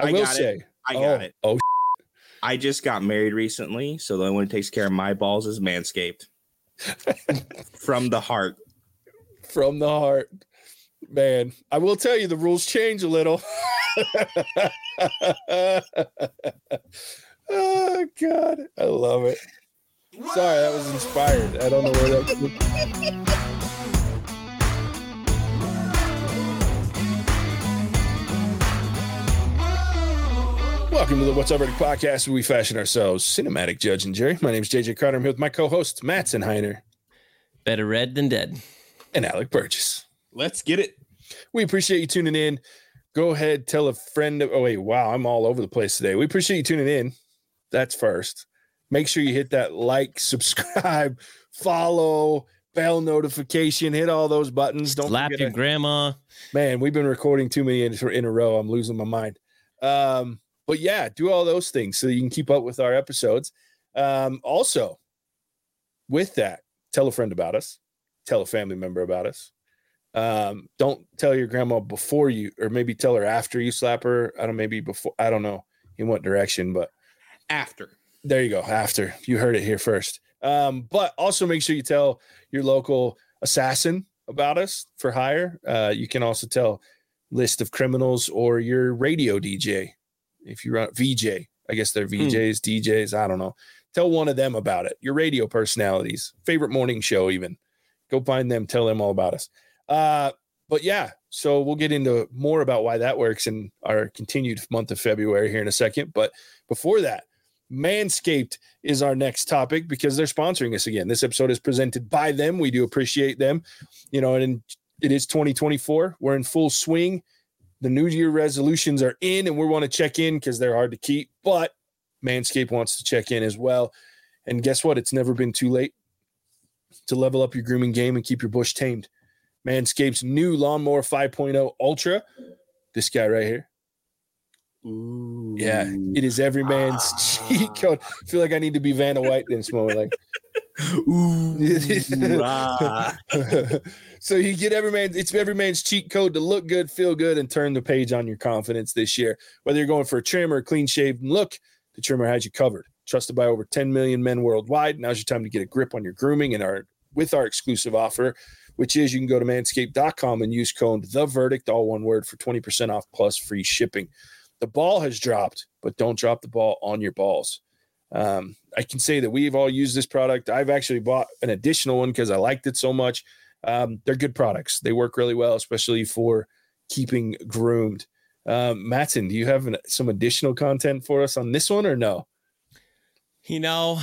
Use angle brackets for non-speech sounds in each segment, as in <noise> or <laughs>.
I, I will got say, it. I oh, got it. Oh, I just got married recently, so the only one who takes care of my balls is Manscaped. <laughs> From the heart. from the heart, man. I will tell you the rules change a little. <laughs> oh God, I love it. Sorry, that was inspired. I don't know where that. Welcome to the What's Our Verdict podcast, where we fashion ourselves cinematic judge and jury. My name is JJ Carter. I'm here with my co-hosts Matt Senheiner Better red than dead. and Alec Burgess. Let's get it. We appreciate you tuning in. Go ahead, tell a friend. Oh, wait, wow, I'm all over the place today. We appreciate you tuning in. That's first. Make sure you hit that like, <laughs> subscribe, follow, bell notification, hit all those buttons. Don't Slap your to- grandma. man, we've been recording too many in, in a row. I'm losing my mind. Um, but yeah, do all those things so you can keep up with our episodes. Um, also, with that, tell a friend about us, tell a family member about us. Um, don't tell your grandma before you, or maybe tell her after you slap her. I don't maybe before. I don't know in what direction, but After. there you go. After you heard it here first. Um, but also make sure you tell your local assassin about us for hire. Uh, you can also tell list of criminals or your radio DJ. If you run VJ, I guess they're VJs, DJs. I don't know. Tell one of them about it. Your radio personalities, favorite morning show, even. Go find them. Tell them all about us. Uh, but yeah, so we'll get into more about why that works in our continued month of February here in a second. But before that, Manscaped is our next topic because they're sponsoring us again. This episode is presented by them. We do appreciate them. You know, and it is 2024. We're in full swing. The New Year resolutions are in, and we want to check in because they're hard to keep. But Manscaped wants to check in as well. And guess what? It's never been too late to level up your grooming game and keep your bush tamed. Manscaped's new Lawnmower 5.0 Ultra. This guy right here. Ooh. Yeah, it is every man's <laughs> cheat code. I feel like I need to be Vanna White in this moment. Like, Ooh. ah. <laughs> <laughs> so you get every man. It's every man's cheat code to look good, feel good, and turn the page on your confidence this year. Whether you're going for a trim or a clean shaven look, the trimmer has you covered. Trusted by over 10 million men worldwide. Now's your time to get a grip on your grooming and our with our exclusive offer, which is you can go to manscaped.com and use code the verdict, all one word, for 20% off plus free shipping. The ball has dropped, but don't drop the ball on your balls. Um, I can say that we've all used this product. I've actually bought an additional one because I liked it so much. Um, they're good products. They work really well, especially for keeping groomed. Um, Mattson, do you have an, some additional content for us on this one or no? You know,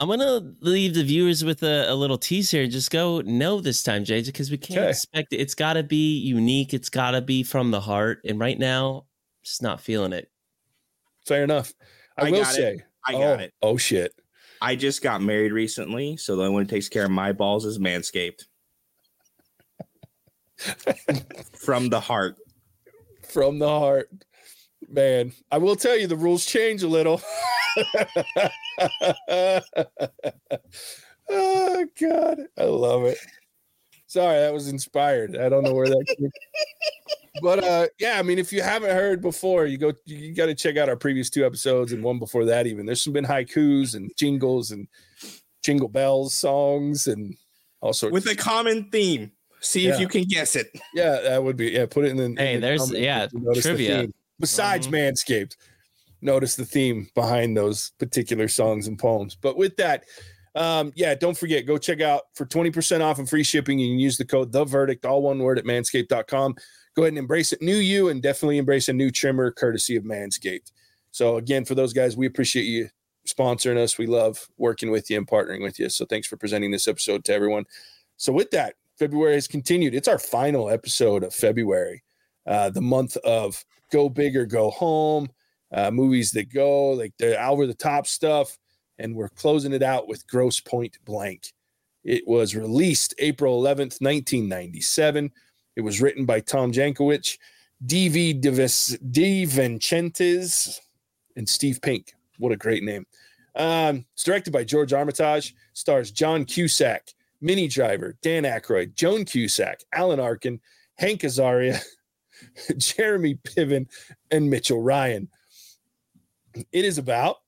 I'm gonna leave the viewers with a, a little tease here. Just go no this time, JJ, because we can't Okay. expect it. It's got to be unique. It's got to be from the heart. And right now, just not feeling it. Fair enough. I, I will say. it. I got oh, it. Oh shit. I just got married recently, so the only one who takes care of my balls is Manscaped. From the heart. From the heart. Man, I will tell you the rules change a little. <laughs> oh god, I love it. Sorry, that was inspired. I don't know where that came. But uh yeah, I mean if you haven't heard before, you go you got to check out our previous two episodes and one before that even. There's some been haikus and jingles and jingle bells songs and all sorts With a common theme. See if you can guess it. Yeah, that would be. Yeah, put it in the. in Hey, the there's- yeah, if you notice the trivia. theme. Besides Mhm. Manscaped, notice the theme behind those particular songs and poems. But with that, um, yeah, don't forget, go check out for 20% off and free shipping. You can use the code the verdict, all one word at manscaped.com. Go ahead and embrace it. New you and definitely embrace a new trimmer courtesy of Manscaped. So again, for those guys, we appreciate you sponsoring us. We love working with you and partnering with you. So thanks for presenting this episode to everyone. So with that, February has continued. It's our final episode of February, uh, the month of go big or go home, uh, movies that go like the over the top stuff, and we're closing it out with Grosse Pointe Blank. It was released April 11th, 1997. It was written by Tom Jankiewicz, D.V. DeVincentis, and Steve Pink. What a great name. Um, it's directed by George Armitage, stars John Cusack, Minnie Driver, Dan Aykroyd, Joan Cusack, Alan Arkin, Hank Azaria, <laughs> Jeremy Piven and Mitchell Ryan. It is about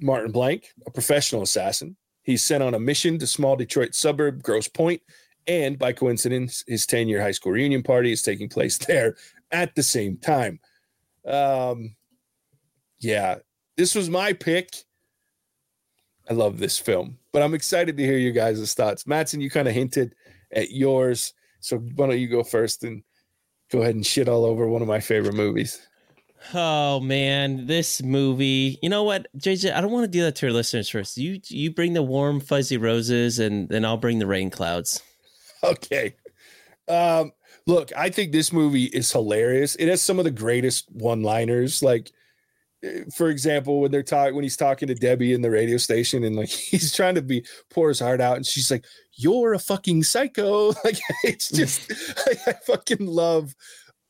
Martin Blank, a professional assassin. He's sent on a mission to small Detroit suburb, Grosse Pointe, and by coincidence, his 10 year high school reunion party is taking place <laughs> there at the same time. Um, yeah, this was my pick. I love this film, but I'm excited to hear you guys' thoughts. Mattson, you kind of hinted at yours. So why don't you go first and go ahead and shit all over one of my favorite movies? Oh man, this movie. You know what, JJ? I don't want to do that to your listeners first. You you bring the warm fuzzy roses, and then I'll bring the rain clouds. <laughs> Okay. Um, look, I think this movie is hilarious. It has some of the greatest one-liners. Like, eh, for example, when they're talking, when he's talking to Debbie in the radio station, and like <laughs> he's trying to be pour his heart out, and she's like, "You're a fucking psycho." <laughs> Like, it's just, I, I fucking love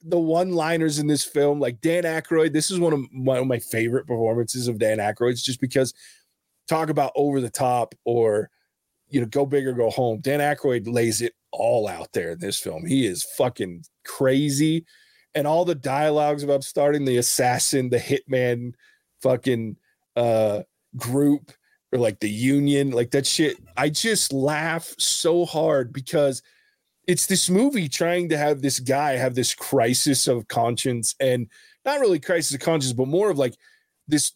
the one-liners in this film, like Dan Aykroyd. This is one of my, one of my favorite performances of Dan Aykroyd's, just because talk about over the top or you know go big or go home. Dan Aykroyd lays it all out there in this film. He is fucking crazy, and all the dialogues about starting the assassin, the hitman, fucking uh group or like the union, like that shit. I just laugh so hard because it's this movie trying to have this guy have this crisis of conscience and not really crisis of conscience, but more of like this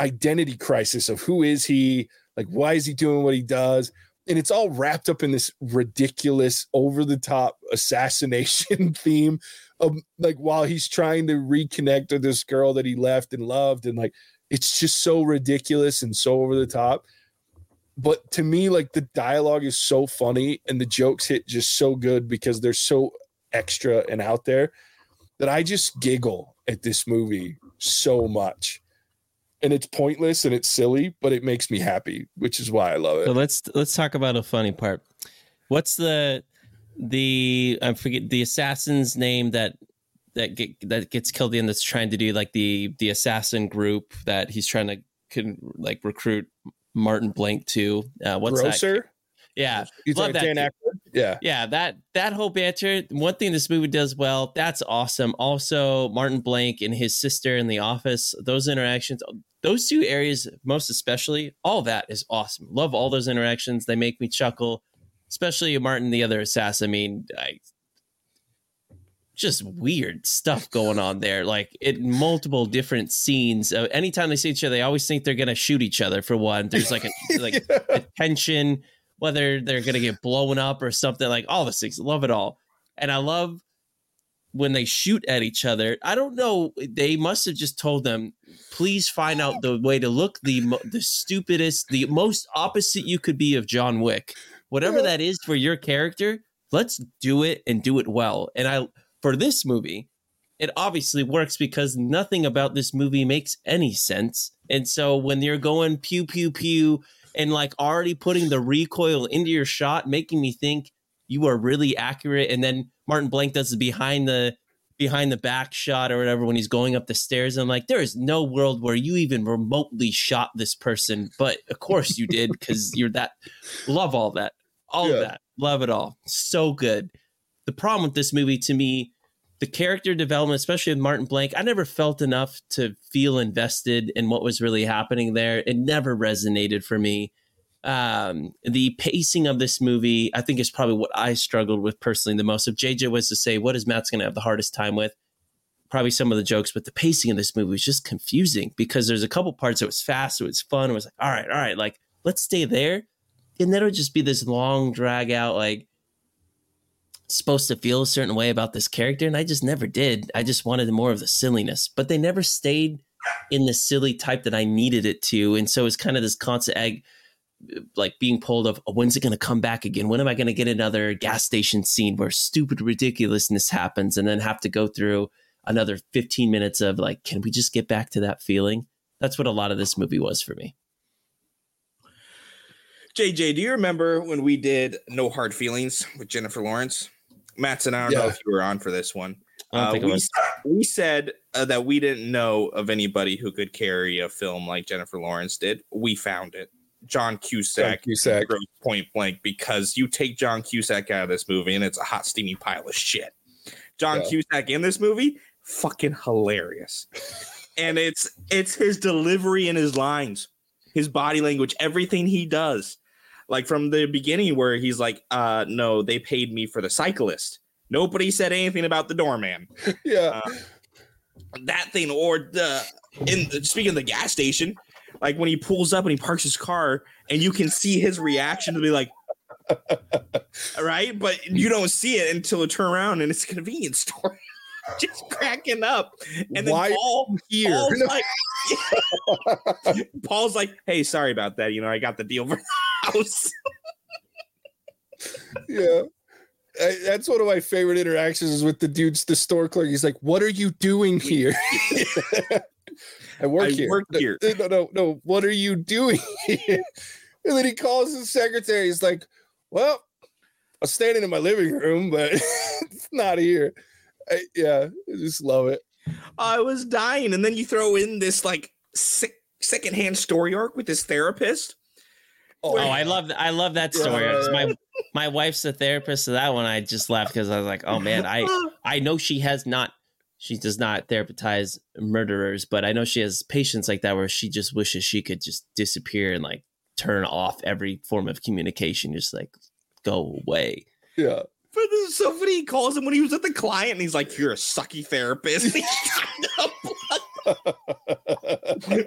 identity crisis of who is he, like why is he doing what he does, and it's all wrapped up in this ridiculous, over the top assassination <laughs> theme of like while he's trying to reconnect with this girl that he left and loved, and like it's just so ridiculous and so over the top but to me like the dialogue is so funny and the jokes hit just so good because they're so extra and out there that I just giggle at this movie so much. And it's pointless and it's silly, but it makes me happy, which is why I love it. So let's let's talk about a funny part. What's the the I forget the assassin's name that that get that gets killed in that's trying to do like the the assassin group that he's trying to can like recruit Martin Blank to. Uh, what's Grocer? that? Yeah, You love that. Dan? Yeah. Yeah, that that whole banter. One thing this movie does well. That's awesome. Also, Martin Blank and his sister in the office. Those interactions. Those two areas, most especially, all that is awesome. Love all those interactions. They make me chuckle. Especially Martin, the other assassin. I mean, I just weird stuff going on there. Like in multiple different scenes. Uh, anytime they see each other, they always think they're gonna shoot each other. For one, there's like a like <laughs> a tension, whether they're gonna get blown up or something. Like all the things, love it all, and I love when they shoot at each other. I don't know. They must have just told them, please find out the way to look the mo- the stupidest, the most opposite you could be of John Wick. Whatever that is for your character, let's do it and do it well. And I for this movie, it obviously works because nothing about this movie makes any sense. And so when you're going pew pew pew and like already putting the recoil into your shot, making me think you are really accurate, and then Martin Blank does the behind the behind the back shot or whatever when he's going up the stairs. And I'm like, there is no world where you even remotely shot this person, but of course you did because <laughs> you're that. Love all that, all Yeah. of that, love it all. So good. The problem with this movie to me the character development, especially with Martin Blank, I never felt enough to feel invested in what was really happening there. It never resonated for me. Um, the pacing of this movie, I think, is probably what I struggled with personally the most. If JJ was to say, what is Matt's going to have the hardest time with? Probably some of the jokes, but the pacing of this movie was just confusing because there's a couple parts that was fast, it was fun, it was like, all right, all right, like let's stay there. And then it would just be this long drag out, like supposed to feel a certain way about this character and I just never did. I just wanted more of the silliness, but they never stayed in the silly type that I needed it to. And so it's kind of this constant egg like being pulled of oh, when's it going to come back again? When am I going to get another gas station scene where stupid ridiculousness happens and then have to go through another 15 minutes of like can we just get back to that feeling? That's what a lot of this movie was for me. JJ, do you remember when we did No Hard Feelings with Jennifer Lawrence? Matt's and I don't know if you were on for this one. Uh, we, we said uh, that we didn't know of anybody who could carry a film like Jennifer Lawrence did. We found it. John Cusack, John Cusack. Point Blank, because you take John Cusack out of this movie and it's a hot, steamy pile of shit. John Yeah. Cusack in this movie, fucking hilarious. and it's it's his delivery and his lines, his body language, everything he does. Like from the beginning where he's like, uh no, they paid me for the cyclist. Nobody said anything about the doorman. <laughs> Yeah. Uh, That thing or the in the, speaking of the gas station, like when he pulls up and he parks his car and you can see his reaction to be like <laughs> right? But you don't see it until it turn around and it's a convenience store. <laughs> Just cracking up. And then Why Paul, here? Paul's like, Paul's like, hey, sorry about that. You know, I got the deal for house. <laughs> yeah. I, that's one of my favorite interactions is with the dudes, the store clerk. He's like, "What are you doing here?" <laughs> I work I here. work No, here. No, no, no. What are you doing <laughs> here? And then he calls his secretary. He's like, "Well, I was standing in my living room, but it's not here." I, yeah, I just love it. I was dying. And then you throw in this like sick, secondhand story arc with this therapist. Oh, I love I love that story. Yeah, My my wife's a therapist, so that one I just laughed because I was like, oh man, I <laughs> I know she has not she does not therapize murderers, but I know she has patients like that where she just wishes she could just disappear and like turn off every form of communication, just like go away. Yeah. But this is so funny. He calls him when he was with the client and he's like, You're a sucky therapist. <laughs> <laughs>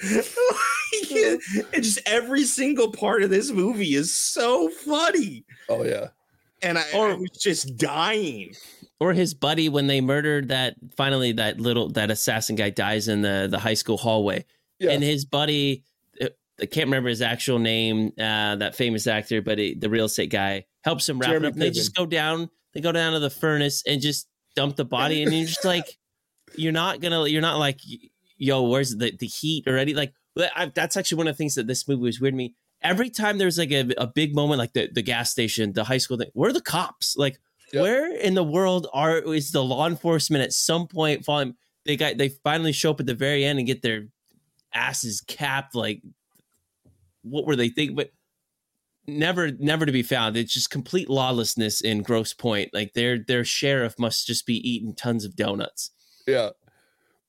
<laughs> and just every single part of this movie is so funny. oh yeah. And I, Or- I was just dying. Or his buddy when they murdered that finally that little that assassin guy dies in the the high school hallway. Yeah. and his buddy uh, i can't remember his actual name uh that famous actor but he, the real estate guy helps him wrap Jeremy it up and they just go down they go down to the furnace and just dump the body and you're just like <laughs> you're not gonna you're not like yo where's the, the heat already? Like I, that's actually one of the things that this movie was weird to me. Every time there's like a, a big moment like the, the gas station the high school thing where are the cops? Like Yep. where in the world are is the law enforcement at some point falling they got they finally show up at the very end and get their asses capped like what were they thinking? But never never to be found. It's just complete lawlessness in Grosse Pointe. Like their their sheriff must just be eating tons of donuts. Yeah.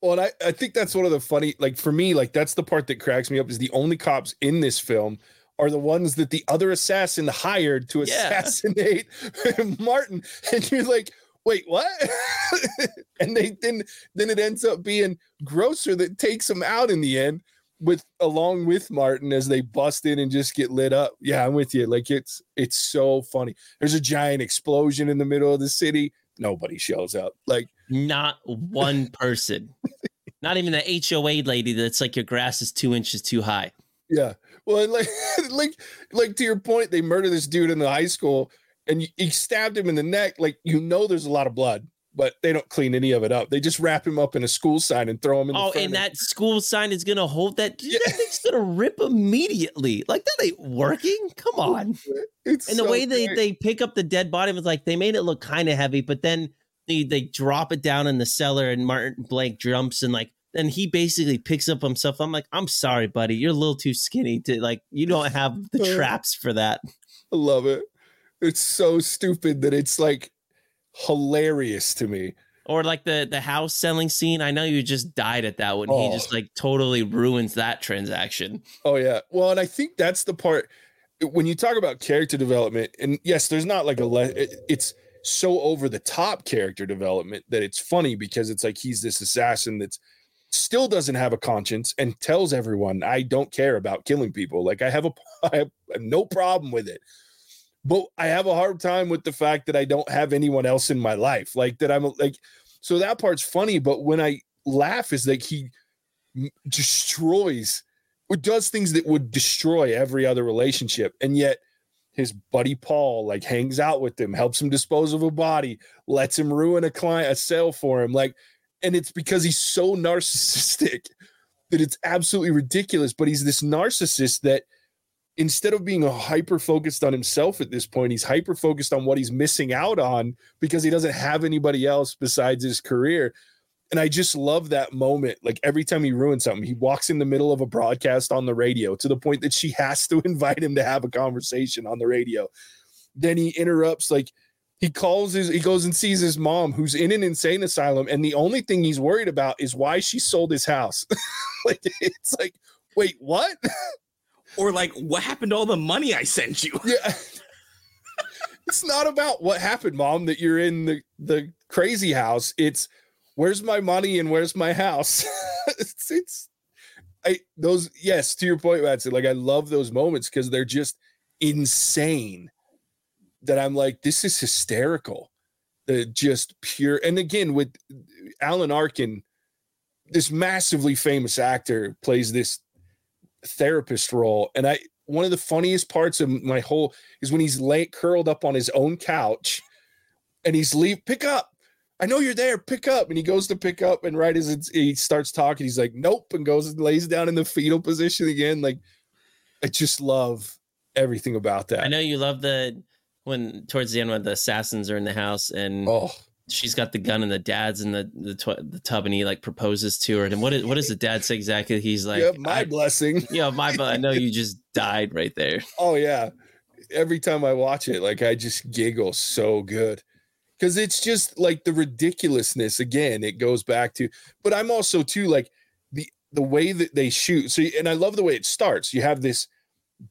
Well, and I, I think that's one of the funny, like for me, like that's the part that cracks me up is the only cops in this film are the ones that the other assassin hired to Yeah. assassinate <laughs> Martin. And you're like, wait, what? <laughs> and they then then it ends up being Grocer that takes him out in the end with along with Martin as they bust in and just get lit up. Yeah, I'm with you. Like it's it's so funny. There's a giant explosion in the middle of the city. Nobody shows up. Like not one <laughs> person not even the hoa lady that's like your grass is two inches too high Yeah. Well, like, <laughs> like, like to your point, they murder this dude in the high school, and he stabbed him in the neck. Like you know, there's a lot of blood, but they don't clean any of it up. They just wrap him up in a school sign and throw him in. oh the and that school sign is gonna hold that dude, Yeah. that thing's gonna rip immediately like that ain't working come on It's and the so way they they pick up the dead body was like they made it look kind of heavy, but then they they drop it down in the cellar and Martin Blank jumps and like then he basically picks up himself. I'm like, I'm sorry, buddy, you're a little too skinny to like you don't <laughs> have the Uh. traps for that. I love it. It's so stupid that it's like hilarious to me. Or like the the house selling scene. I know you just died at that when he Oh. just like totally ruins that transaction. Oh yeah. Well, and I think that's the part when you talk about character development, and yes, there's not like a le- it- it's so over the top character development that it's funny because it's like he's this assassin that's still doesn't have a conscience and tells everyone I don't care about killing people. Like I have a <laughs> I have no problem with it. But I have a hard time with the fact that I don't have anyone else in my life. Like that I'm like so that part's funny, but when I laugh is like he destroys or does things that would destroy every other relationship and yet his buddy paul like hangs out with him helps him dispose of a body lets him ruin a client a sale for him like and it's because he's so narcissistic <laughs> that it's absolutely ridiculous but he's this narcissist that instead of being hyper focused on himself at this point he's hyper focused on what he's missing out on because he doesn't have anybody else besides his career and I just love that moment. Like every time he ruins something, he walks in the middle of a broadcast on the radio to the point that she <laughs> has to invite him to have a conversation on the radio. Then he interrupts, like he calls his he goes and sees his mom who's in an insane asylum and the only thing he's worried about is why she sold his house <laughs> like it's like wait what <laughs> Or like, what happened to all the money I sent you? yeah it's not about what happened mom that you're in the the crazy house it's where's my money and where's my house? <laughs> It's, it's i those yes to your point Mattson, like i love those moments because they're just insane that i'm like this is hysterical. The just pure and again with alan arkin this massively famous actor plays this therapist role and i one of the funniest parts of my whole is when he's late curled up on his own couch and he's leave pick up i know you're there pick up and he goes to pick up and right as it's, he starts talking he's like nope and goes and lays down in the fetal position again like i just love everything about that I know you love the when towards the end when the assassins are in the house and oh she's got the gun and the dad's in the the, tw- the tub and he like proposes to her and what is what does the dad say exactly? He's like, yeah my blessing <laughs> yeah, my bu- I know you just died right there. Oh yeah. Every time I watch it, like I just giggle so good. Cause it's just like the ridiculousness again, it goes back to, but I'm also too like the the way that they shoot. So and I love the way it starts. You have this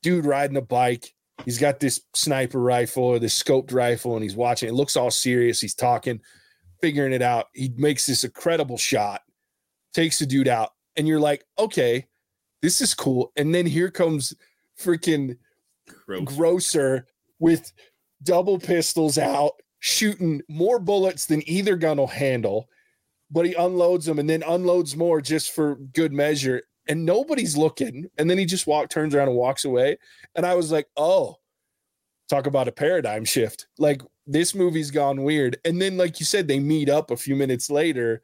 dude riding a bike. He's got this sniper rifle or this scoped rifle, and he's watching. It looks all serious. He's talking, figuring it out. He makes this incredible shot, takes the dude out, and you're like, okay, this is cool. And then here comes freaking Gross. grocer with double pistols out, shooting more bullets than either gun will handle. But he unloads them and then unloads more just for good measure. And nobody's looking. And then he just walk, turns around and walks away. And I was like, oh, talk about a paradigm shift. Like this movie's gone weird. And then, like you said, they meet up a few minutes later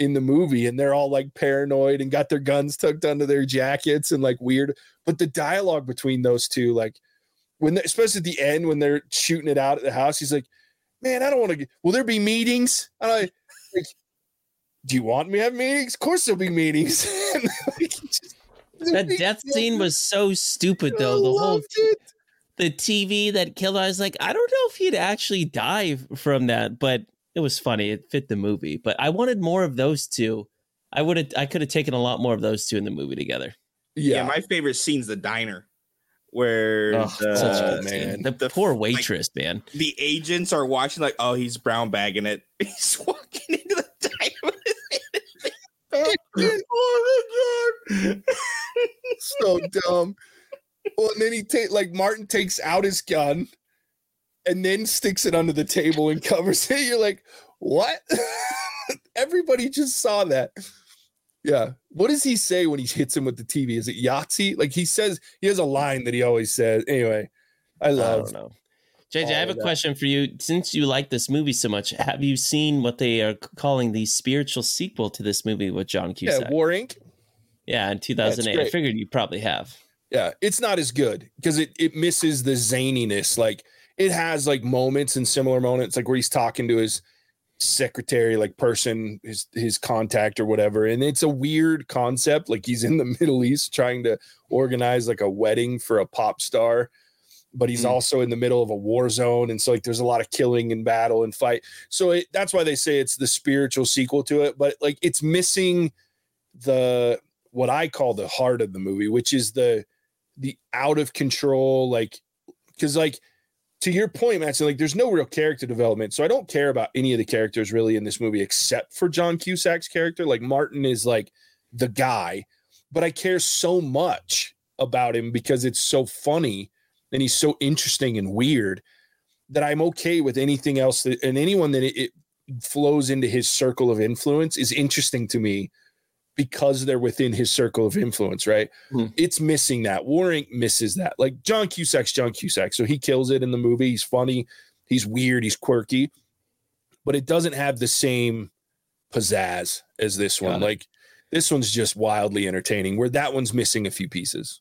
in the movie and they're all like paranoid and got their guns tucked under their jackets and like weird. But the dialogue between those two, like when, especially at the end when they're shooting it out at the house, he's like, "Man, I don't want to. Will there be meetings?" And I, like, "Do you want me to have meetings? Of course there'll be meetings." <laughs> Like, just- That death scene was so stupid though. I The whole it. the TV that killed. I was like, I don't know if he'd actually die from that, but it was funny. It fit the movie. But I wanted more of those two. I would have. I could have taken a lot more of those two in the movie together. Yeah. Yeah, my favorite scene's the diner where Oh, the, such a man. The, The- poor waitress, man. the agents are watching like, oh, he's brown bagging it. <laughs> He's walking into the diner with his hand in his mouth. Oh my god. so dumb. Well, and then he take like Martin takes out his gun and then sticks it under the table and covers it. <laughs> You're like, what? <laughs> Everybody just saw that. Yeah. What does he say when he <laughs> hits him with the TV? Is it Yahtzee? Like he says, he has a line that he always says. Anyway, I I love. don't know. JJ, I oh, have a that. question for you. Since you like this movie so much, have you seen what they are calling the spiritual sequel to this movie with John Yeah, Cusack? War Inc. Yeah, in 2008. I figured you probably have. Yeah, it's not as good because it it misses the zaniness. Like it has like moments and similar moments, like where he's talking to his secretary, like person, his his contact or whatever. And it's a weird concept. Like he's in the <laughs> Middle East trying to organize like a wedding for a pop star, but he's Mm. also in the middle of a war zone. And so like there's a lot of killing and battle and fight. So it, that's why they say it's the spiritual sequel to it. But like it's missing the what I call the heart of the movie, which is the the out of control, like because like to your point, Matt, like there's no real character development. So I don't care about any of the characters really in this movie except for John Cusack's character. Like Martin is like the guy, but I care so much about him because it's so funny and he's so interesting and weird that I'm okay with anything else that and anyone that it, it flows into his circle of influence is interesting to me because they're within his circle of influence, right? Hmm. It's missing that. War Inc. misses that. Like John Cusack's John Cusack. So he kills it in the movie. He's funny, he's weird, he's quirky, but it doesn't have the same pizzazz as this one. Like this one's just wildly entertaining, where that one's missing a few pieces.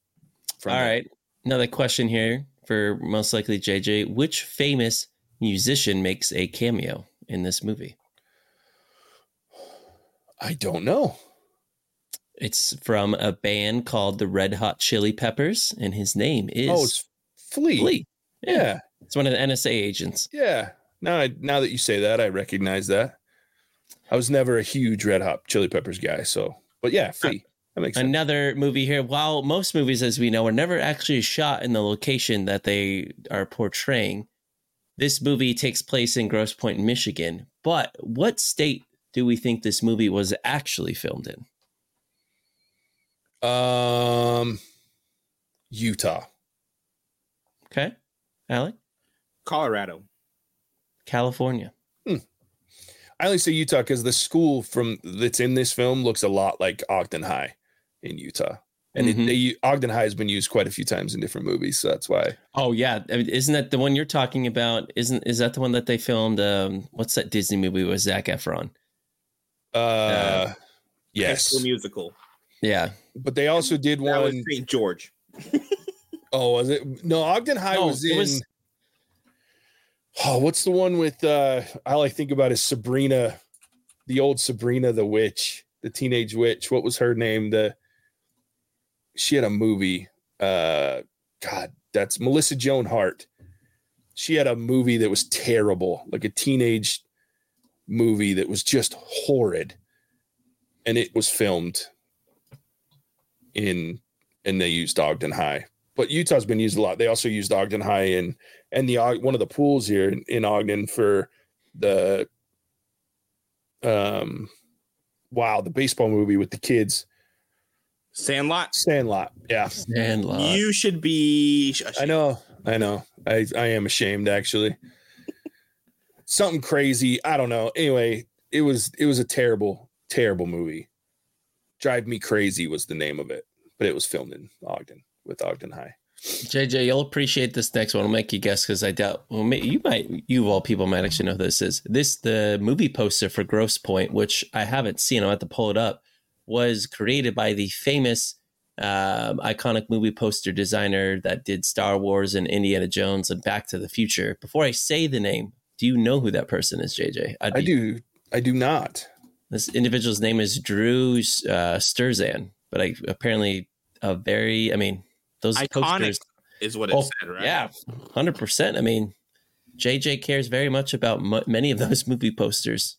All it. right. Another question here for most likely JJ. Which famous musician makes a cameo in this movie? I don't know. It's from a band called the Red Hot Chili Peppers, and his name is oh, it's Flea. Flea. Yeah. It's one of the NSA agents. Yeah. Now, I, now that you say that, I recognize that. I was never a huge Red Hot Chili Peppers guy, so but yeah, uh, Fee. That makes sense. Another movie here. While most movies, as we know, are never actually shot in the location that they are portraying, this movie takes place in Grosse Pointe, Michigan. But what state do we think this movie was actually filmed in? Um, Utah. Okay, Alec, Colorado. California. I only say Utah because the school from that's in this film looks a lot like Ogden High in Utah, and Mhm. it, they, Ogden High has been used quite a few times in different movies, so that's why. Oh yeah, I mean, isn't that the one you're talking about? Isn't is that the one that they filmed? Um, what's that Disney movie with Zac Efron? Uh, High yes, School Musical. Yeah, but they also did That was one St. George. <laughs> oh was it? No, Ogden High No, was it in. was- Oh, what's the one with? uh All I think about is Sabrina, the old Sabrina the witch, the teenage witch. What was her name? The she had a movie. Uh, God, that's Melissa Joan Hart. She had a movie that was terrible, like a teenage movie that was just horrid, and it was filmed in, and they used Ogden High. But Utah's been used a lot. They also used Ogden High and and the one of the pools here in, in Ogden for the um wow the baseball movie with the kids Sandlot. Sandlot. Yeah, Sandlot. You should be. I know, I know. I I am ashamed actually. Something crazy. I don't know. Anyway, it was it was a terrible terrible movie. Drive Me Crazy was the name of it, but it was filmed in Ogden with Ogden High. JJ, you'll appreciate this next one. I'll make you guess because I doubt. Well, you might, you of all people might actually know this is. This the movie poster for Grosse Pointe, which I haven't seen. I'm have to pull it up. Was created by the famous, um, iconic movie poster designer that did Star Wars and Indiana Jones and Back to the Future. Before I say the name, do you know who that person is, JJ? I do I do not. This individual's name is Drew uh, Struzan, but I apparently a very. I mean, those Iconic posters. is what it Oh, said, right? Yeah, hundred percent. I mean, JJ cares very much about mu many of those <laughs> movie posters.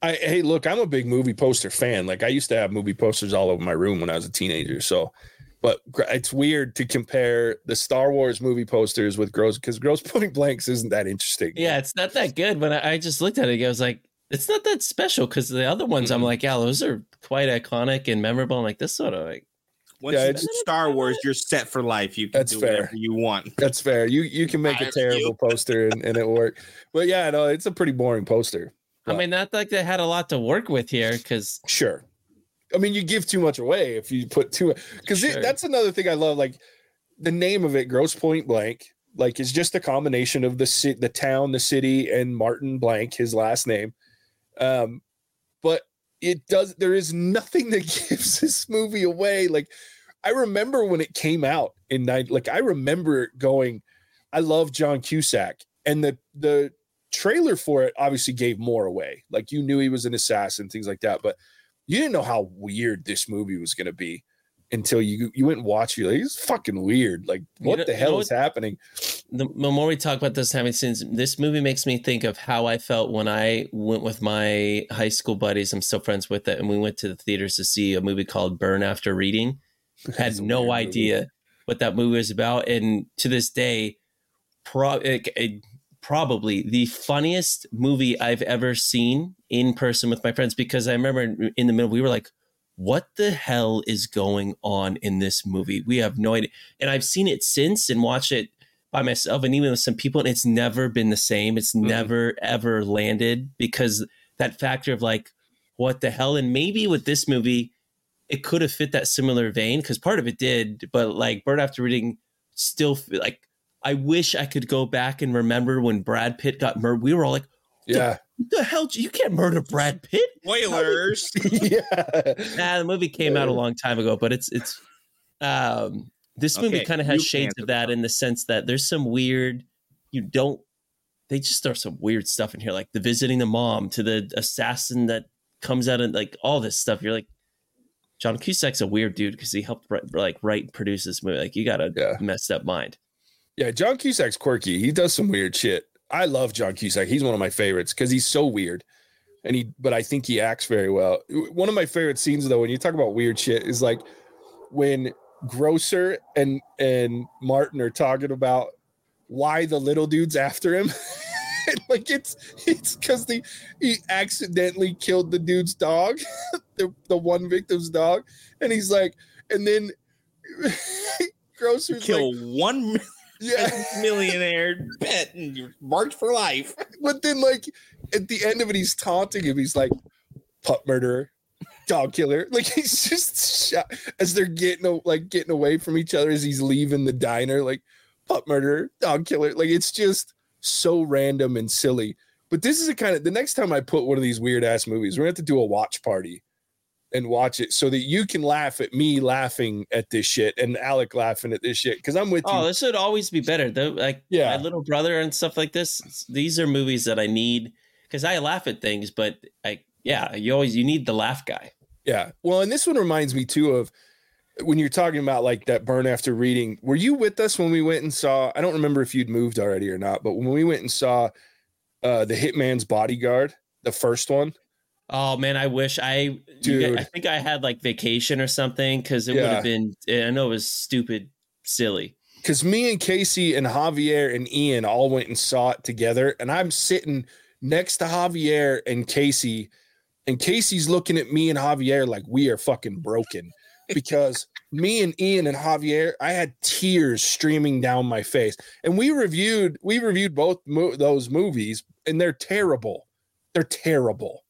I hey, look, I'm a big movie poster fan. Like I used to have movie posters all over my room when I was a teenager. So, but it's weird to compare the Star Wars movie posters with Grosse because Gross <laughs> Point Blanks isn't that interesting. Yeah, it's not that good. When I, I just looked at it, I was like, it's not that special because the other ones, I'm Mhm. like, yeah, those are quite iconic and memorable. I'm like, this sort of like, Once Yeah, you it's- do Star Wars, you're set for life. You can That's do fair. whatever you want. that's fair. You you can make a terrible poster and, and it work. But yeah, no, it's a pretty boring poster. I mean, not like they had a lot to work with here because Sure. I mean, you give too much away if you put too because Sure. that's another thing I love. Like the name of it, Grosse Pointe Blank, like is just a combination of the city, the town, the city, and Martin Blank, his last name. Um, but it does. There is nothing <laughs> that gives this movie away. Like I remember when it came out in night. Like I remember going. I love John Cusack, and the the trailer for it obviously gave more away. Like you knew he was an assassin, things like that, but you didn't know how weird this movie was going to be until you you went and watched. it. like, it's fucking weird. Like You what know- the you hell know is happening? The, the more we talk about this having scenes, this movie makes me think of how I felt when I went with my high school buddies. I'm still friends with it, and we went to the theaters to see a movie called Burn After Reading. Had no weird movie. idea what that movie was about, and to this day, pro- it, it- probably the funniest movie I've ever seen in person with my friends. Because I remember in, in the middle, we were like. What the hell is going on in this movie? We have no idea. And I've seen it since and watched it by myself and even with some people and it's never been the same it's Mhm. never ever landed because that factor of like what the hell and maybe with this movie it could have fit that similar vein because part of it did but like burn after reading still f- like i wish i could go back and remember when brad pitt got murdered we were all like Yeah, the hell you can't murder brad pitt Spoilers. yeah. <laughs> <laughs> nah, the movie came out a long time ago, but it's it's um this movie Okay, kind of has can shades of that in the sense that there's some weird you don't they just throw some weird stuff in here, like the visiting the mom to the assassin that comes out and like all this stuff. You're like John Cusack's a weird dude because he helped write, like write and produce this movie. Like you got a Yeah. messed up mind. Yeah, John Cusack's quirky. He does some weird shit. I love John Cusack. He's one of my favorites because he's so weird. And he, but I think he acts very well. One of my favorite scenes, though, when you talk about weird shit, is like when Grocer and and Martin are talking about why the little dude's after him. <laughs> like it's it's because the he accidentally killed the dude's dog, <laughs> the, the one victim's dog, and he's like, and then <laughs> Grocer's Kill like, one yeah, millionaire pet and you're marked for life. but then like at the end of it, he's taunting him. He's like, pup murderer, dog killer. <laughs> Like he's just shot as they're getting like getting away from each other as he's leaving the diner. Like pup murderer, dog killer. Like it's just so random and silly. But this is a kind of the next time I put one of these weird ass movies, we're gonna have to do a watch party and watch it so that you can laugh at me laughing at this shit and Alec laughing at this shit. Cause I'm with Oh, you. this would always be better. Though, like Yeah. my little brother and stuff like this. These are movies that I need because I laugh at things, but I yeah, you always you need the laugh guy. Yeah. Well, and this one reminds me too of when you're talking about like that burn after reading. Were you with us when we went and saw? I don't remember if you'd moved already or not, but when we went and saw uh the Hitman's Bodyguard, the first one. Oh man, I wish I Dude. I think I had like vacation or something because it would have been. I know it was stupid, silly. Because me and Casey and Javier and Ian all went and saw it together, and I'm sitting next to Javier and Casey, and Casey's looking at me and Javier like we are fucking broken because me and Ian and Javier, I had tears streaming down my face, and we reviewed we reviewed both mo- those movies, and they're terrible, they're terrible.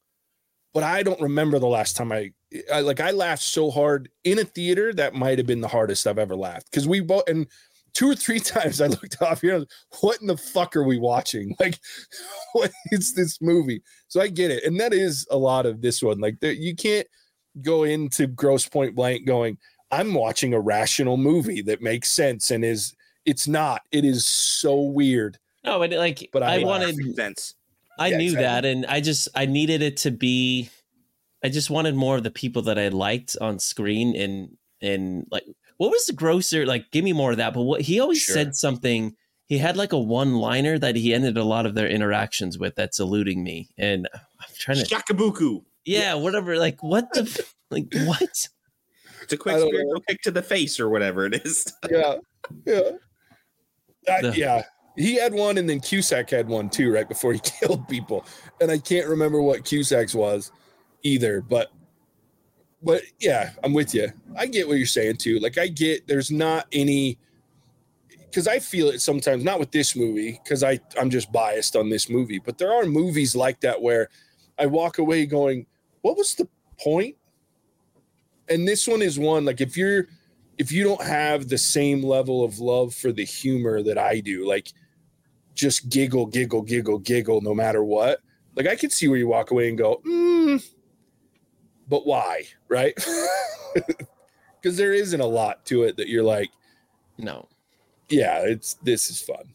But I don't remember the last time I, I like I laughed so hard in a theater that might have been the hardest I've ever laughed because we both and two or three <laughs> times I looked off here. I was, what in the fuck are we watching? <laughs> Like, what is this movie? So I get it, and that is a lot of this one. Like, there, you can't go into Grosse Pointe Blank going, "I'm watching a rational movie that makes sense," and is it's not. It is so weird. No, but like But I I, wanted Makes sense. I Yeah, knew exactly. that, and I just I needed it to be. I just wanted more of the people that I liked on screen, and and like what was the grocer like? Give me more of that. But what he always Sure. said something. He had like a one liner that he ended a lot of their interactions with. That's eluding me, and I'm trying to Shockabuku. yeah, whatever. Like what the <laughs> like what? It's a quick I spiritual kick to the face or whatever it is. <laughs> Yeah, yeah, I- The- yeah. He had one, and then Cusack had one too, right before he <laughs> killed people. And I can't remember what Cusack's was either, but but yeah, I'm with you. I get what you're saying too. Like I get there's not any because I feel it sometimes, not with this movie, because I I'm just biased on this movie, but there are movies like that where I walk away going, "What was the point?" And this one is one like if you're if you don't have the same level of love for the humor that I do, like just giggle, giggle, giggle, giggle, no matter what. Like I could see where you walk away and go, mm, but why, right? <laughs> Because there isn't a lot to it that you're like, No, yeah, it's this is fun.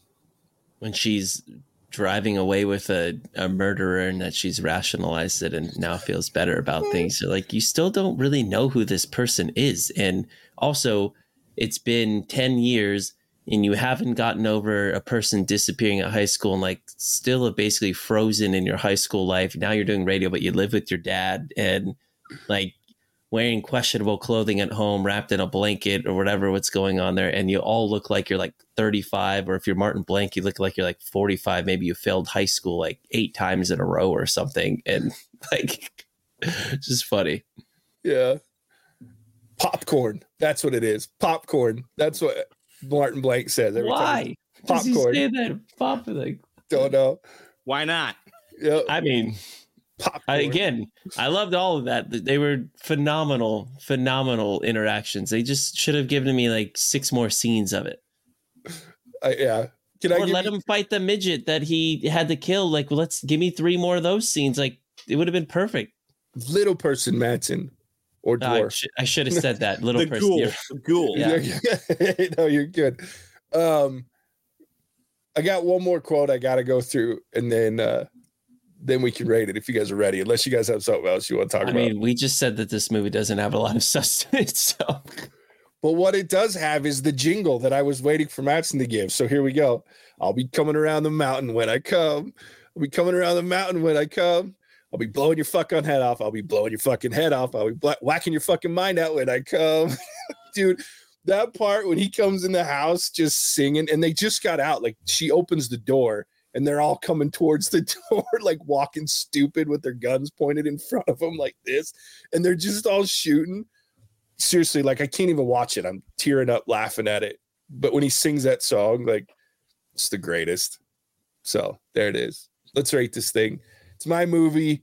when she's driving away with a, a murderer and that she's rationalized it and now feels better about mm-hmm. things. So like you still don't really know who this person is. And also it's been 10 years and you haven't gotten over a person disappearing at high school and like still basically frozen in your high school life. Now you're doing radio, but you live with your dad and like wearing questionable clothing at home, wrapped in a blanket or whatever, what's going on there. And you all look like you're like 35, or if you're Martin Blank, you look like you're like 45. Maybe you failed high school like eight times in a row or something. And <laughs> like, it's just funny. Yeah. Popcorn. That's what it is. Popcorn. That's what Martin Blank says every time. Why? Does he Popcorn. say that? Pop, like, Don't know. Why not? Yeah. I mean, Popcorn. Again, I loved all of that. They were phenomenal, phenomenal interactions. They just should have given me like six more scenes of it. I- yeah. Can I or give let you- him fight the midget that he had to kill. Like, let's give me three more of those scenes. Like, it would have been perfect. little person Mattson or I, sh- I should have said that. <laughs> Little the person. ghoul. you're- The ghoul. Yeah. <laughs> no, you're good. Um, I got one more quote I got to go through, and then uh, then we can rate it if you guys are ready. Unless you guys have something else you want to talk I about. I mean, we just said that this movie doesn't have a lot of <laughs> sustenance. So but what it does have is the jingle that I was waiting for Mattson to give. So here we go. I'll be coming around the mountain when I come. I'll be coming around the mountain when I come. I'll be blowing your fucking head off. I'll be blowing your fucking head off. I'll be bla- whacking your fucking mind out when I come. <laughs> Dude, that part when he comes in the house just singing and they just got out. Like she opens the door and they're all coming towards the <laughs> door, like walking stupid with their guns pointed in front of them like this. And they're just all shooting. Seriously, like I can't even watch it. I'm tearing up laughing at it. But when he sings that song, like it's the greatest. So there it is. Let's rate this thing. It's my movie.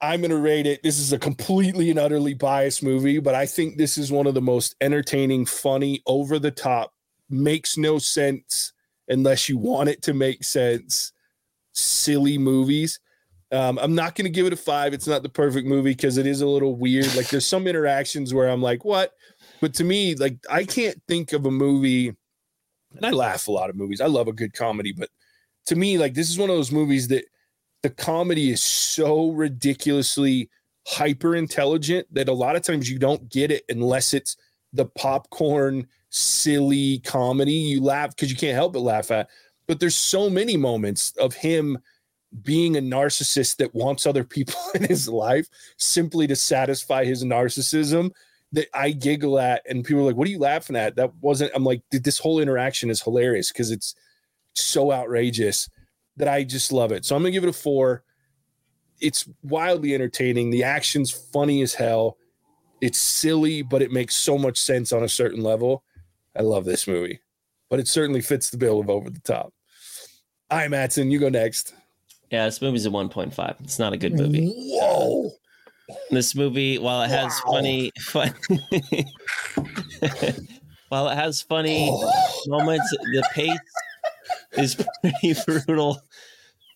I'm going to rate it. This is a completely and utterly biased movie, but I think this is one of the most entertaining, funny, over the top, makes no sense unless you want it to make sense, silly movies. Um, I'm not going to give it a five. It's not the perfect movie because it is a little weird. Like there's some interactions where I'm like, what? But to me, like I can't think of a movie, and I laugh a lot of movies. I love a good comedy, but to me, like this is one of those movies that the comedy is so ridiculously hyper intelligent that a lot of times you don't get it unless it's the popcorn silly comedy you laugh because you can't help but laugh at but there's so many moments of him being a narcissist that wants other people <laughs> in his life simply to satisfy his narcissism that I giggle at and people are like what are you laughing at that wasn't I'm like this whole interaction is hilarious because it's so outrageous that I just love it. So I'm gonna give it a four. It's wildly entertaining. The action's funny as hell. It's silly, but it makes so much sense on a certain level. I love this movie, but it certainly fits the bill of over the top. All right, Mattson, you go next. Yeah, this movie's a 1.5. It's not a good movie. Whoa. This movie, while it has Wow. funny, fun, <laughs> while it has funny moments, the pace is pretty <laughs> brutal.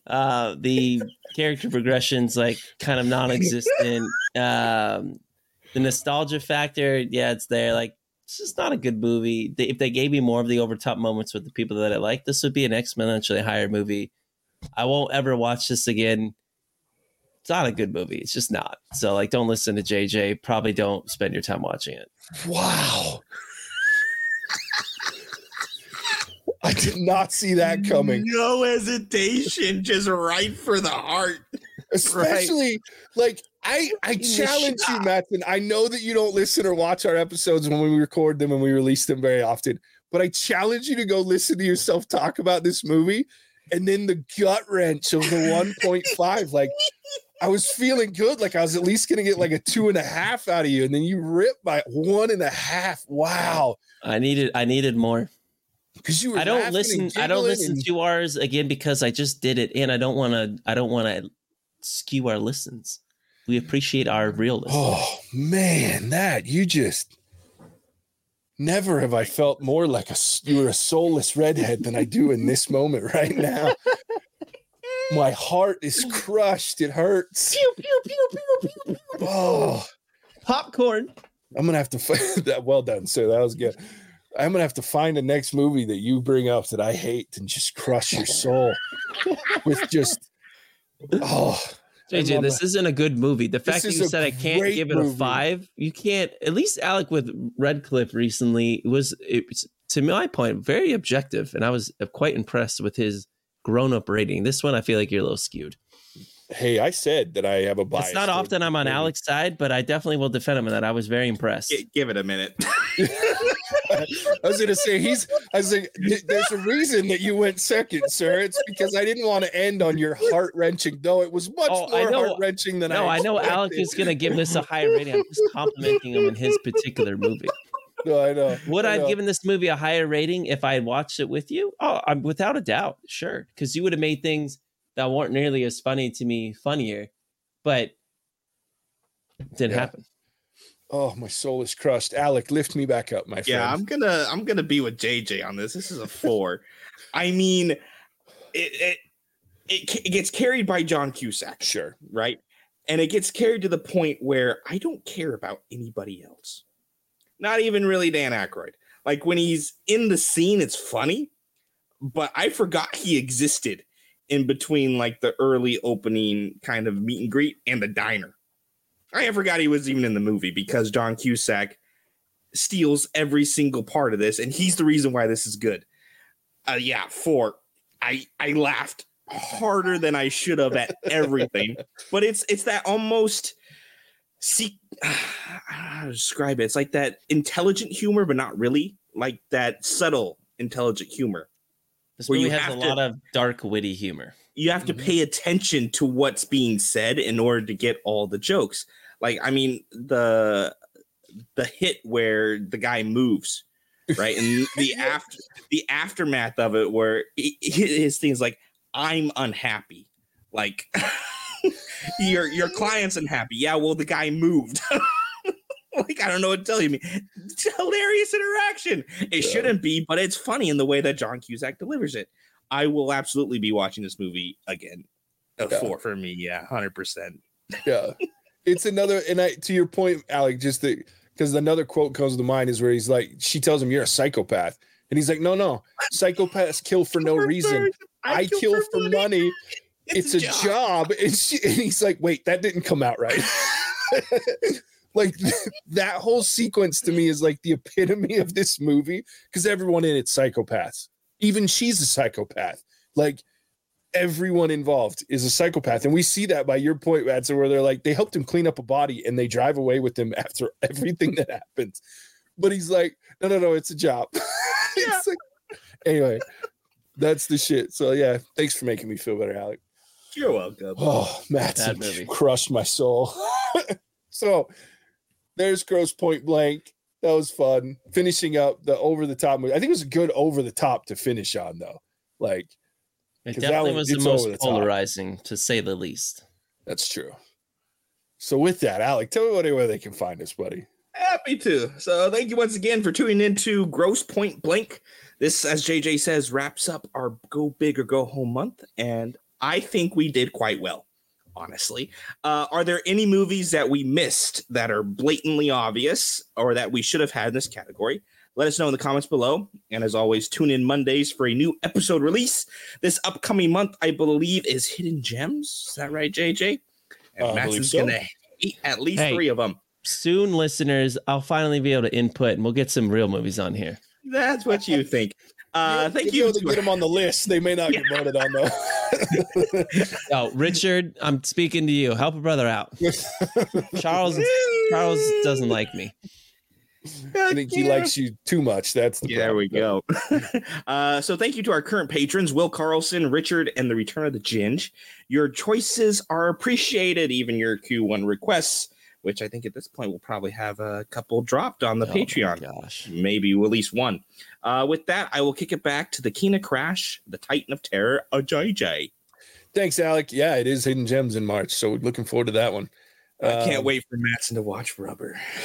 Uh, the character progression's like kind of non-existent. Um, the nostalgia factor, yeah, it's there. Like it's is not a good movie. They, if they gave me more of the over-top moments with the people that I like, this would be an exponentially higher movie. I won't ever watch this again. It's not a good movie. It's just not. So like, don't listen to JJ. Probably don't spend your time watching it. Wow. I did not see that coming. No hesitation, just right for the heart. especially like I I challenge you, shop. Mattson. I know that you don't listen or watch our episodes when we record them and we release them very often, but I challenge you to go listen to yourself talk about this movie and then the gut wrench of the 1.5. Like I was feeling good, like I was at least gonna get like a two and a half out of you, and then you ripped by one and a half. Wow. I needed. I needed more. Because you were I don't listen. I don't listen and- to ours again because I just did it, and I don't want to. I don't want to skew our listens. We appreciate our real listens. Oh man, that you just never have I felt more like a you were a soulless redhead than I do in this moment right now. My heart is crushed. It hurts. Pew pew pew pew pew. pew. Oh, Popcorn. I'm gonna have to find <laughs> that. Well done, sir. That was good. I'm gonna have to find the next movie that you bring up that I hate and just crush your soul with just. Oh, I JJ, this that. isn't a good movie. The This fact that is you said I can't give it a movie. five, you can't. At least Alec with Redcliffe recently was it, was, to my point very objective, and I was uh, quite impressed with his grown-up rating. This one, I feel like you're a little skewed. hey, I said that I have a bias. it's not often I'm on movie. Alec's side, but I definitely will defend him in that. I was very impressed. G- give it a minute. <laughs> <laughs> I was gonna say he's. I was like, there's a reason that you went second, sir. It's because I didn't want to end on your heart wrenching, though it was much Oh, more heart wrenching than No, I. No, I know Alec is going to give this a higher rating. I'm just complimenting him in his particular movie. No, I know. Would I I have given this movie a higher rating if I had watched it with you? Oh, I'm without a doubt, sure, because you would have made things that weren't nearly as funny to me funnier, but didn't Yeah. happen. Oh, my soul is crushed. Alec, lift me back up, my friend. yeah, I'm gonna I'm gonna be with JJ on this. This is a four. I mean, it it, it it gets carried by John Cusack, sure. right? And it gets carried to the point where I don't care about anybody else. Not even really Dan Aykroyd. Like when he's in the scene, it's funny, but I forgot he existed in between like the early opening kind of meet and greet and the diner. I forgot he was even in the movie because John Cusack steals every single part of this, and he's the reason why this is good. uh, yeah, four. I I laughed harder than I should have at <laughs> everything, but it's it's that almost see <sighs> how to describe it. It's like that intelligent humor, but not really like that subtle intelligent humor. This Where movie you has a to- lot of dark, witty humor. You have to Mhm. pay attention to what's being said in order to get all the jokes. Like I mean the the hit where the guy moves, right? And <laughs> the after the aftermath of it where he- his thing's like I'm unhappy. Like <laughs> your your client's unhappy. Yeah, well the guy moved. <laughs> like I don't know what to tell you. It's hilarious interaction. It Yeah. shouldn't be, but it's funny in the way that John Cusack delivers it. I will absolutely be watching this movie again. Yeah. four for me, yeah, hundred percent. yeah it's another and i to your point alec just the because another quote comes to mind is where he's like she tells him you're a psychopath. And he's like no no. Psychopaths kill for no reason. I, kill, for money, <laughs> it's, a, job, And, she, <laughs> and he's like wait that didn't come out right. <laughs> Like that whole sequence to me is like the epitome of this movie because everyone in it's psychopaths. Even she's a psychopath. Like everyone involved is a psychopath. And we see that by your point, Mattson, where they're like, they helped him clean up a body and they drive away with him <laughs> after everything that happens. But he's like, no, no, no, it's a job. <laughs> it's like, anyway, that's the shit. So yeah, thanks for making me feel better, Alec. You're welcome. Oh, Bad Mattson movie. crushed my soul. <laughs> so there's Grosse Pointe Blank. That was fun. Finishing up the over the top movie. I think it was a good over the top to finish on, though. Like, It 'Cause that definitely one- was the most the polarizing, to say the least. That's true. So with that, Alec, tell me where they can find us, buddy. Happy to. So thank you once again for tuning in to Grosse Pointe Blank. This, as JJ says, wraps up our Go Big or Go Home month, and I think we did quite well. Honestly, uh, are there any movies that we missed that are blatantly obvious or that we should have had in this category? Let us know in the comments below. And as always, tune in Mondays for a new episode release. This upcoming month, I believe, is Hidden Gems. Is that right, JJ? And Uh, I Matt's is so. gonna hate at least Hey. three of them. Soon, listeners, I'll finally be able to input and we'll get some real movies on here. That's what you think. Uh, thank You'll you. to get them on the list. They may not get <laughs> voted on though. <laughs> Oh, Richard, I'm speaking to you. Help a brother out. <laughs> Charles Charles doesn't like me. <laughs> I think he likes you too much. That's the Yeah, there we go. <laughs> uh, so thank you to our current patrons, Will Carlson, Richard, and the Return of the Ginge. Your choices are appreciated, even your Q1 requests, which I think at this point we'll probably have a couple dropped on the Oh Patreon. Gosh. Maybe at least one. Uh, with that, I will kick it back to the Kina Crash, the Titan of Terror, a JJ. Thanks, Alec. Yeah, it is Hidden Gems in March, so looking forward to that one. I can't Um, wait for Mattson to watch Rubber. <laughs>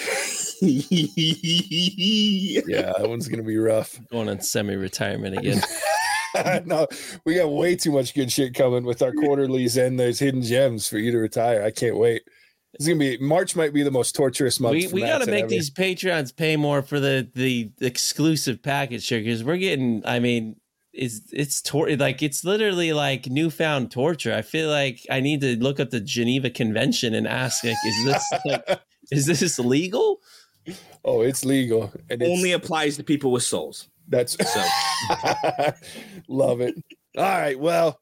<laughs> Yeah, that one's gonna be rough. Going on semi-retirement again. <laughs> no, we got way too much good shit coming with our quarterlies and those hidden gems for you to retire. I can't wait. It's gonna be March. Might be the most torturous month. we we got to make ever. these patrons pay more for the the exclusive package here because we're getting. I mean, is it's tor- like it's literally like newfound torture. I feel like I need to look up the Geneva Convention and ask, like, is this like <laughs> is this legal? Oh, it's legal and it's, Only applies to people with souls. that's So <laughs> love it. All right, well,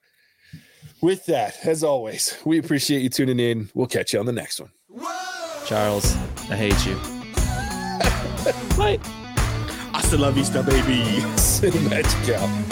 with that, as always, we appreciate you tuning in. We'll catch you on the next one. Charles, I hate you. <laughs> Bye. hasta la vista, baby. Cinemagic out.